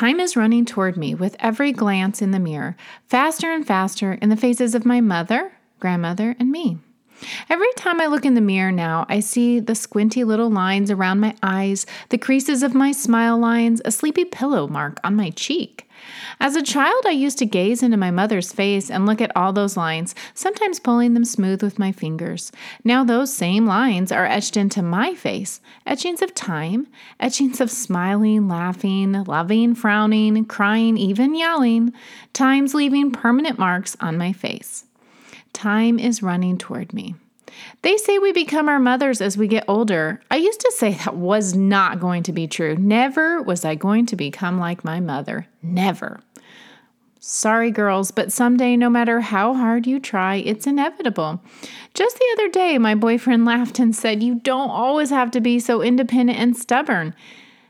Time is running toward me with every glance in the mirror, faster and faster in the faces of my mother, grandmother, and me. Every time I look in the mirror now, I see the squinty little lines around my eyes, the creases of my smile lines, a sleepy pillow mark on my cheek. As a child, I used to gaze into my mother's face and look at all those lines, sometimes pulling them smooth with my fingers. Now, those same lines are etched into my face etchings of time, etchings of smiling, laughing, loving, frowning, crying, even yelling, times leaving permanent marks on my face. Time is running toward me. They say we become our mothers as we get older. I used to say that was not going to be true. Never was I going to become like my mother. Never. Sorry, girls, but someday, no matter how hard you try, it's inevitable. Just the other day, my boyfriend laughed and said, You don't always have to be so independent and stubborn.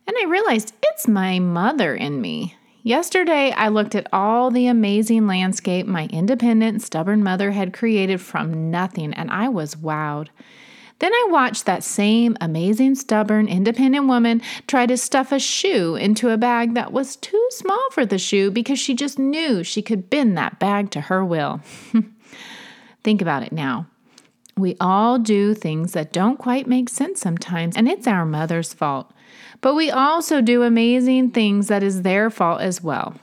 And I realized it's my mother in me. Yesterday, I looked at all the amazing landscape my independent, stubborn mother had created from nothing, and I was wowed. Then I watched that same amazing, stubborn, independent woman try to stuff a shoe into a bag that was too small for the shoe because she just knew she could bend that bag to her will. Think about it now. We all do things that don't quite make sense sometimes, and it's our mother's fault. But we also do amazing things that is their fault as well.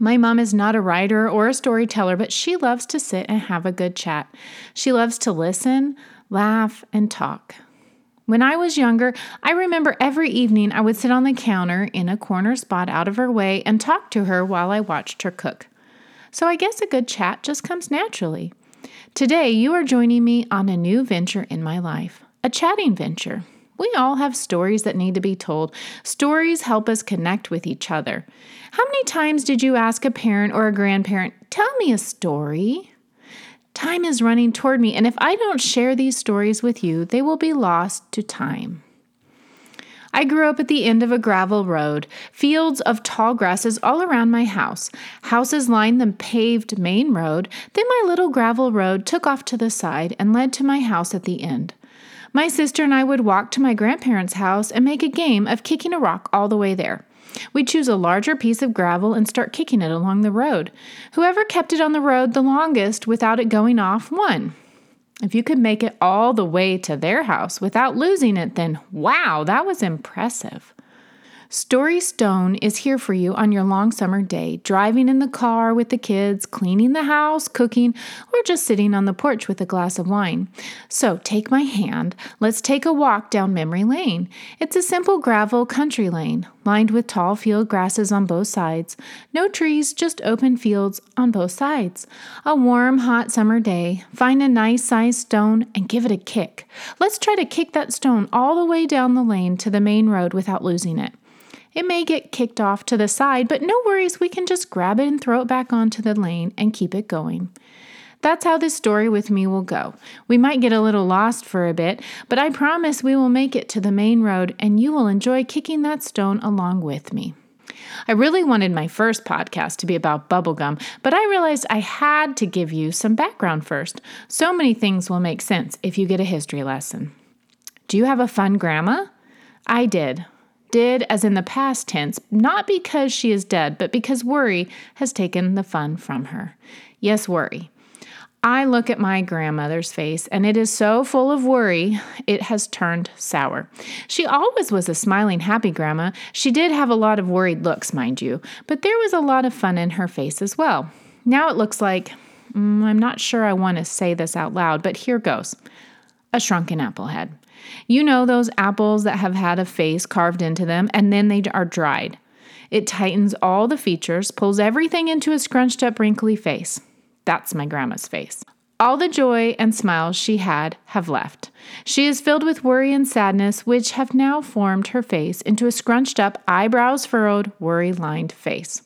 My mom is not a writer or a storyteller, but she loves to sit and have a good chat. She loves to listen, laugh, and talk. When I was younger, I remember every evening I would sit on the counter in a corner spot out of her way and talk to her while I watched her cook. So I guess a good chat just comes naturally. Today, you are joining me on a new venture in my life, a chatting venture. We all have stories that need to be told. Stories help us connect with each other. How many times did you ask a parent or a grandparent, Tell me a story? Time is running toward me, and if I don't share these stories with you, they will be lost to time. I grew up at the end of a gravel road, fields of tall grasses all around my house. Houses lined the paved main road. Then my little gravel road took off to the side and led to my house at the end. My sister and I would walk to my grandparents' house and make a game of kicking a rock all the way there. We'd choose a larger piece of gravel and start kicking it along the road. Whoever kept it on the road the longest without it going off won. If you could make it all the way to their house without losing it, then wow, that was impressive. Story Stone is here for you on your long summer day, driving in the car with the kids, cleaning the house, cooking, or just sitting on the porch with a glass of wine. So take my hand, let's take a walk down memory lane. It's a simple gravel country lane, lined with tall field grasses on both sides. No trees, just open fields on both sides. A warm, hot summer day. Find a nice sized stone and give it a kick. Let's try to kick that stone all the way down the lane to the main road without losing it. It may get kicked off to the side, but no worries, we can just grab it and throw it back onto the lane and keep it going. That's how this story with me will go. We might get a little lost for a bit, but I promise we will make it to the main road and you will enjoy kicking that stone along with me. I really wanted my first podcast to be about bubblegum, but I realized I had to give you some background first. So many things will make sense if you get a history lesson. Do you have a fun grandma? I did did as in the past tense, not because she is dead, but because worry has taken the fun from her. Yes, worry. I look at my grandmother's face, and it is so full of worry, it has turned sour. She always was a smiling, happy grandma. She did have a lot of worried looks, mind you, but there was a lot of fun in her face as well. Now it looks like, mm, I'm not sure I want to say this out loud, but here goes a shrunken apple head. You know those apples that have had a face carved into them and then they are dried. It tightens all the features, pulls everything into a scrunched up, wrinkly face. That's my grandma's face. All the joy and smiles she had have left. She is filled with worry and sadness, which have now formed her face into a scrunched up, eyebrows furrowed, worry lined face.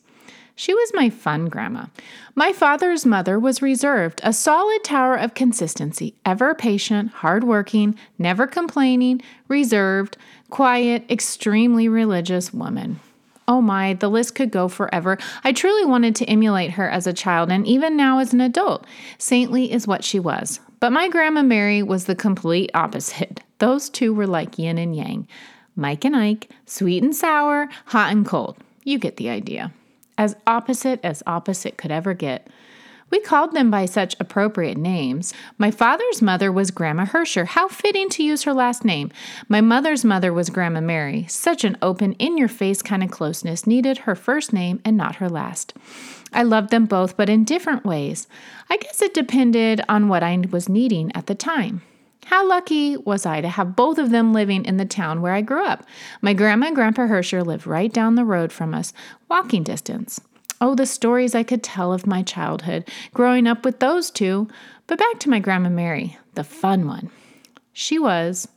She was my fun grandma. My father's mother was reserved, a solid tower of consistency, ever patient, hardworking, never complaining, reserved, quiet, extremely religious woman. Oh my, the list could go forever. I truly wanted to emulate her as a child and even now as an adult. Saintly is what she was. But my Grandma Mary was the complete opposite. Those two were like yin and yang Mike and Ike, sweet and sour, hot and cold. You get the idea. As opposite as opposite could ever get. We called them by such appropriate names. My father's mother was Grandma Hersher. How fitting to use her last name. My mother's mother was Grandma Mary. Such an open, in your face kind of closeness needed her first name and not her last. I loved them both, but in different ways. I guess it depended on what I was needing at the time. How lucky was I to have both of them living in the town where I grew up? My grandma and grandpa Hersher lived right down the road from us, walking distance. Oh, the stories I could tell of my childhood, growing up with those two. But back to my Grandma Mary, the fun one. She was,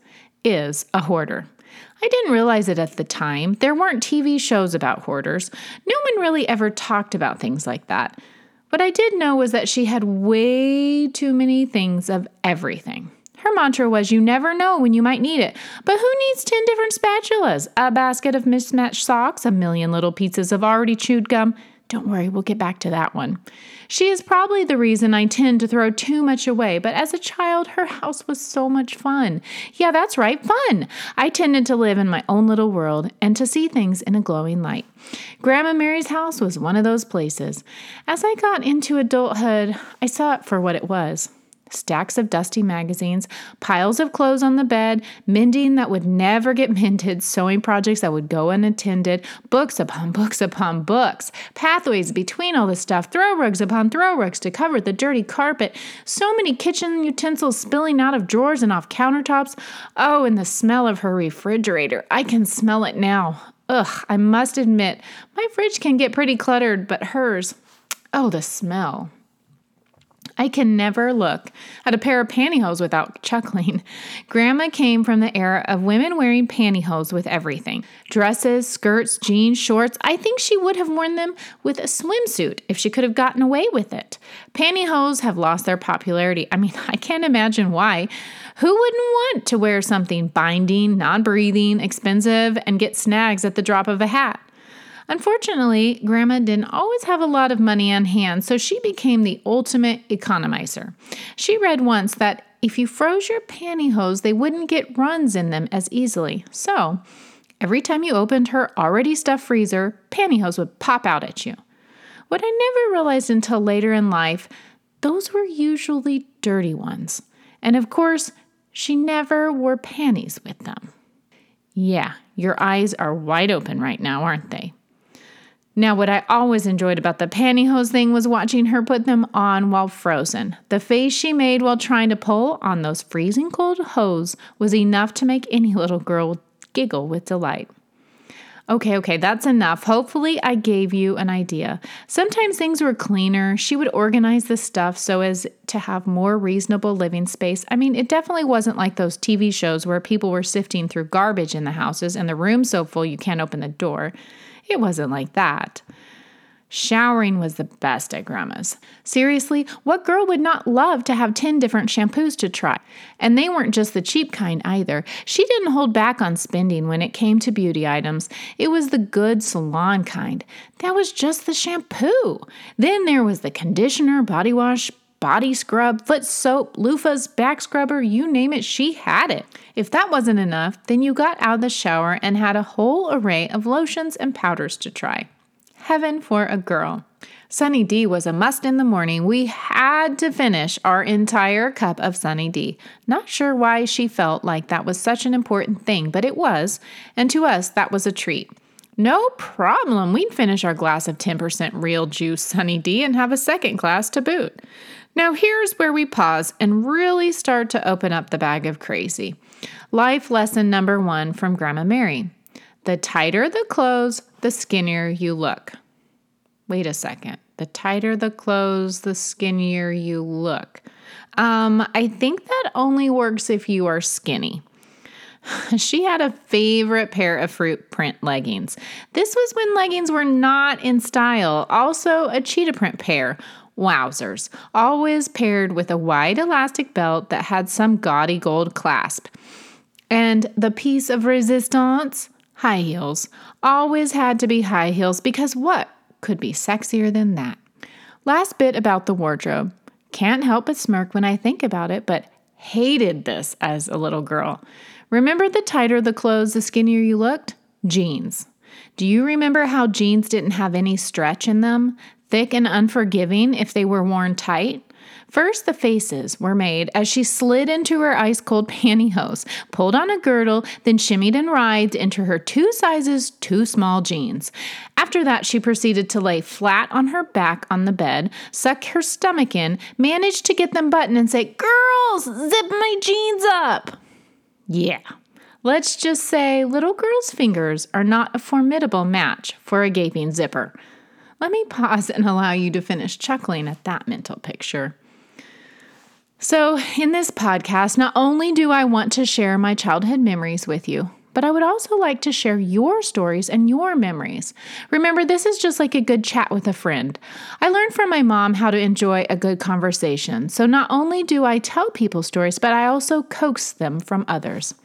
is, a hoarder. I didn't realize it at the time. There weren't TV shows about hoarders. No one really ever talked about things like that. What I did know was that she had way too many things of everything. Her mantra was, You never know when you might need it. But who needs 10 different spatulas, a basket of mismatched socks, a million little pieces of already chewed gum? Don't worry, we'll get back to that one. She is probably the reason I tend to throw too much away, but as a child, her house was so much fun. Yeah, that's right, fun. I tended to live in my own little world and to see things in a glowing light. Grandma Mary's house was one of those places. As I got into adulthood, I saw it for what it was stacks of dusty magazines, piles of clothes on the bed, mending that would never get mended, sewing projects that would go unattended, books upon books upon books, pathways between all the stuff, throw rugs upon throw rugs to cover the dirty carpet, so many kitchen utensils spilling out of drawers and off countertops. Oh, and the smell of her refrigerator. I can smell it now. Ugh, I must admit, my fridge can get pretty cluttered, but hers, oh, the smell. I can never look at a pair of pantyhose without chuckling. Grandma came from the era of women wearing pantyhose with everything dresses, skirts, jeans, shorts. I think she would have worn them with a swimsuit if she could have gotten away with it. Pantyhose have lost their popularity. I mean, I can't imagine why. Who wouldn't want to wear something binding, non breathing, expensive, and get snags at the drop of a hat? Unfortunately, Grandma didn't always have a lot of money on hand, so she became the ultimate economizer. She read once that if you froze your pantyhose, they wouldn't get runs in them as easily. So, every time you opened her already stuffed freezer, pantyhose would pop out at you. What I never realized until later in life, those were usually dirty ones. And of course, she never wore panties with them. Yeah, your eyes are wide open right now, aren't they? Now, what I always enjoyed about the pantyhose thing was watching her put them on while frozen. The face she made while trying to pull on those freezing cold hose was enough to make any little girl giggle with delight. Okay, okay, that's enough. Hopefully, I gave you an idea. Sometimes things were cleaner. She would organize the stuff so as to have more reasonable living space. I mean, it definitely wasn't like those TV shows where people were sifting through garbage in the houses and the room so full you can't open the door. It wasn't like that. Showering was the best at grandma's. Seriously, what girl would not love to have 10 different shampoos to try? And they weren't just the cheap kind either. She didn't hold back on spending when it came to beauty items. It was the good salon kind. That was just the shampoo. Then there was the conditioner, body wash, body scrub, foot soap, loofahs, back scrubber, you name it, she had it. If that wasn't enough, then you got out of the shower and had a whole array of lotions and powders to try. Heaven for a girl. Sunny D was a must in the morning. We had to finish our entire cup of Sunny D. Not sure why she felt like that was such an important thing, but it was, and to us, that was a treat. No problem. We'd finish our glass of 10% real juice Sunny D and have a second glass to boot. Now, here's where we pause and really start to open up the bag of crazy. Life lesson number one from Grandma Mary The tighter the clothes, the skinnier you look. Wait a second. The tighter the clothes, the skinnier you look. Um, I think that only works if you are skinny. she had a favorite pair of fruit print leggings. This was when leggings were not in style. Also, a cheetah print pair. Wowzers, always paired with a wide elastic belt that had some gaudy gold clasp. And the piece of resistance? High heels. Always had to be high heels because what could be sexier than that? Last bit about the wardrobe. Can't help but smirk when I think about it, but hated this as a little girl. Remember the tighter the clothes, the skinnier you looked? Jeans. Do you remember how jeans didn't have any stretch in them? Thick and unforgiving if they were worn tight? First, the faces were made as she slid into her ice cold pantyhose, pulled on a girdle, then shimmied and writhed into her two sizes too small jeans. After that, she proceeded to lay flat on her back on the bed, suck her stomach in, managed to get them buttoned, and say, Girls, zip my jeans up! Yeah. Let's just say little girls' fingers are not a formidable match for a gaping zipper. Let me pause and allow you to finish chuckling at that mental picture. So, in this podcast, not only do I want to share my childhood memories with you, but I would also like to share your stories and your memories. Remember, this is just like a good chat with a friend. I learned from my mom how to enjoy a good conversation. So, not only do I tell people stories, but I also coax them from others.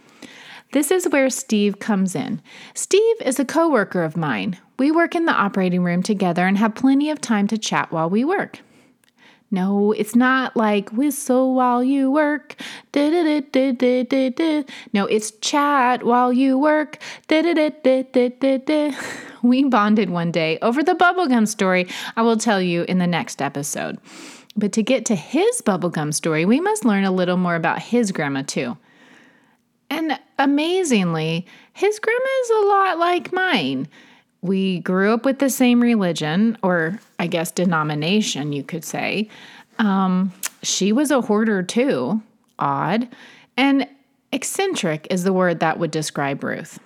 This is where Steve comes in. Steve is a coworker of mine. We work in the operating room together and have plenty of time to chat while we work. No, it's not like whistle while you work. No, it's chat while you work. We bonded one day over the bubblegum story I will tell you in the next episode. But to get to his bubblegum story, we must learn a little more about his grandma, too. And amazingly, his grandma is a lot like mine. We grew up with the same religion, or I guess denomination, you could say. Um, she was a hoarder too, odd. And eccentric is the word that would describe Ruth.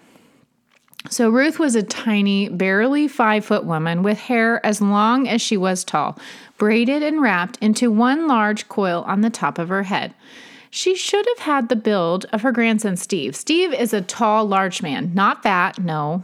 So, Ruth was a tiny, barely five foot woman with hair as long as she was tall, braided and wrapped into one large coil on the top of her head. She should have had the build of her grandson Steve. Steve is a tall, large man. Not that, no.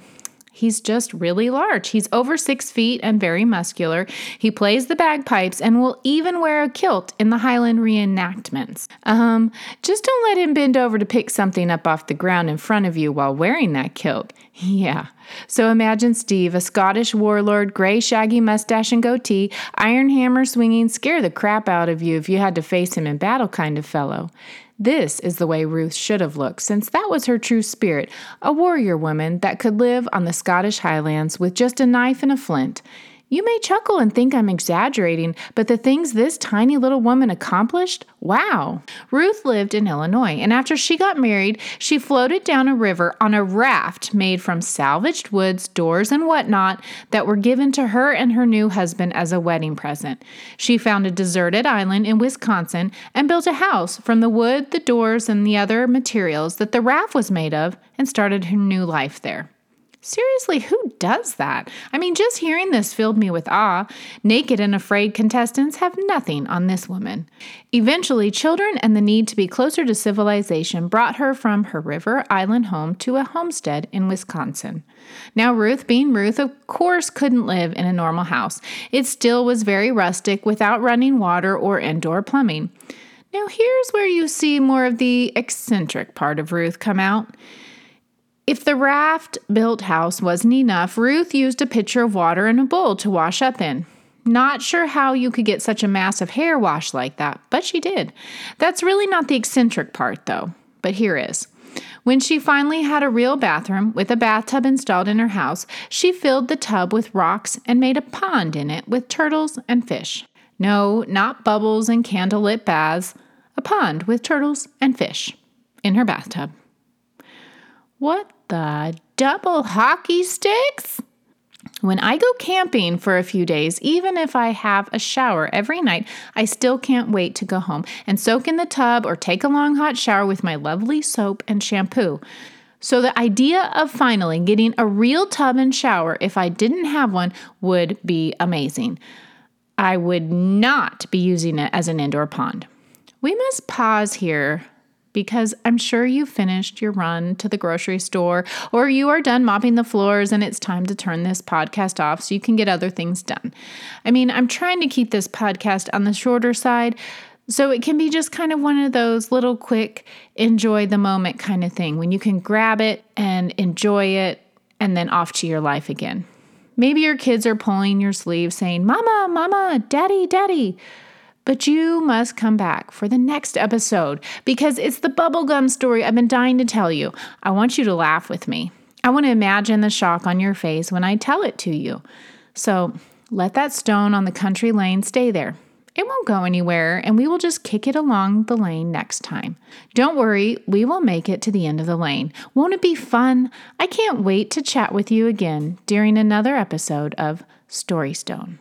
He's just really large. He's over six feet and very muscular. He plays the bagpipes and will even wear a kilt in the Highland reenactments. Um, just don't let him bend over to pick something up off the ground in front of you while wearing that kilt. Yeah. So imagine Steve, a Scottish warlord, gray shaggy mustache and goatee, iron hammer swinging, scare the crap out of you if you had to face him in battle kind of fellow. This is the way Ruth should have looked, since that was her true spirit a warrior woman that could live on the Scottish Highlands with just a knife and a flint. You may chuckle and think I'm exaggerating, but the things this tiny little woman accomplished, wow. Ruth lived in Illinois, and after she got married, she floated down a river on a raft made from salvaged woods, doors, and whatnot that were given to her and her new husband as a wedding present. She found a deserted island in Wisconsin and built a house from the wood, the doors, and the other materials that the raft was made of and started her new life there. Seriously, who does that? I mean, just hearing this filled me with awe. Naked and afraid contestants have nothing on this woman. Eventually, children and the need to be closer to civilization brought her from her river island home to a homestead in Wisconsin. Now, Ruth, being Ruth, of course couldn't live in a normal house. It still was very rustic without running water or indoor plumbing. Now, here's where you see more of the eccentric part of Ruth come out. If the raft built house wasn't enough, Ruth used a pitcher of water and a bowl to wash up in. Not sure how you could get such a massive hair wash like that, but she did. That's really not the eccentric part, though, but here is. When she finally had a real bathroom with a bathtub installed in her house, she filled the tub with rocks and made a pond in it with turtles and fish. No, not bubbles and candlelit baths, a pond with turtles and fish in her bathtub. What the double hockey sticks? When I go camping for a few days, even if I have a shower every night, I still can't wait to go home and soak in the tub or take a long hot shower with my lovely soap and shampoo. So, the idea of finally getting a real tub and shower, if I didn't have one, would be amazing. I would not be using it as an indoor pond. We must pause here because I'm sure you finished your run to the grocery store or you are done mopping the floors and it's time to turn this podcast off so you can get other things done. I mean, I'm trying to keep this podcast on the shorter side. So it can be just kind of one of those little quick, enjoy the moment kind of thing when you can grab it and enjoy it and then off to your life again. Maybe your kids are pulling your sleeve saying, Mama, Mama, Daddy, Daddy. But you must come back for the next episode because it's the bubblegum story I've been dying to tell you. I want you to laugh with me. I want to imagine the shock on your face when I tell it to you. So let that stone on the country lane stay there. It won't go anywhere, and we will just kick it along the lane next time. Don't worry, we will make it to the end of the lane. Won't it be fun? I can't wait to chat with you again during another episode of Story Stone.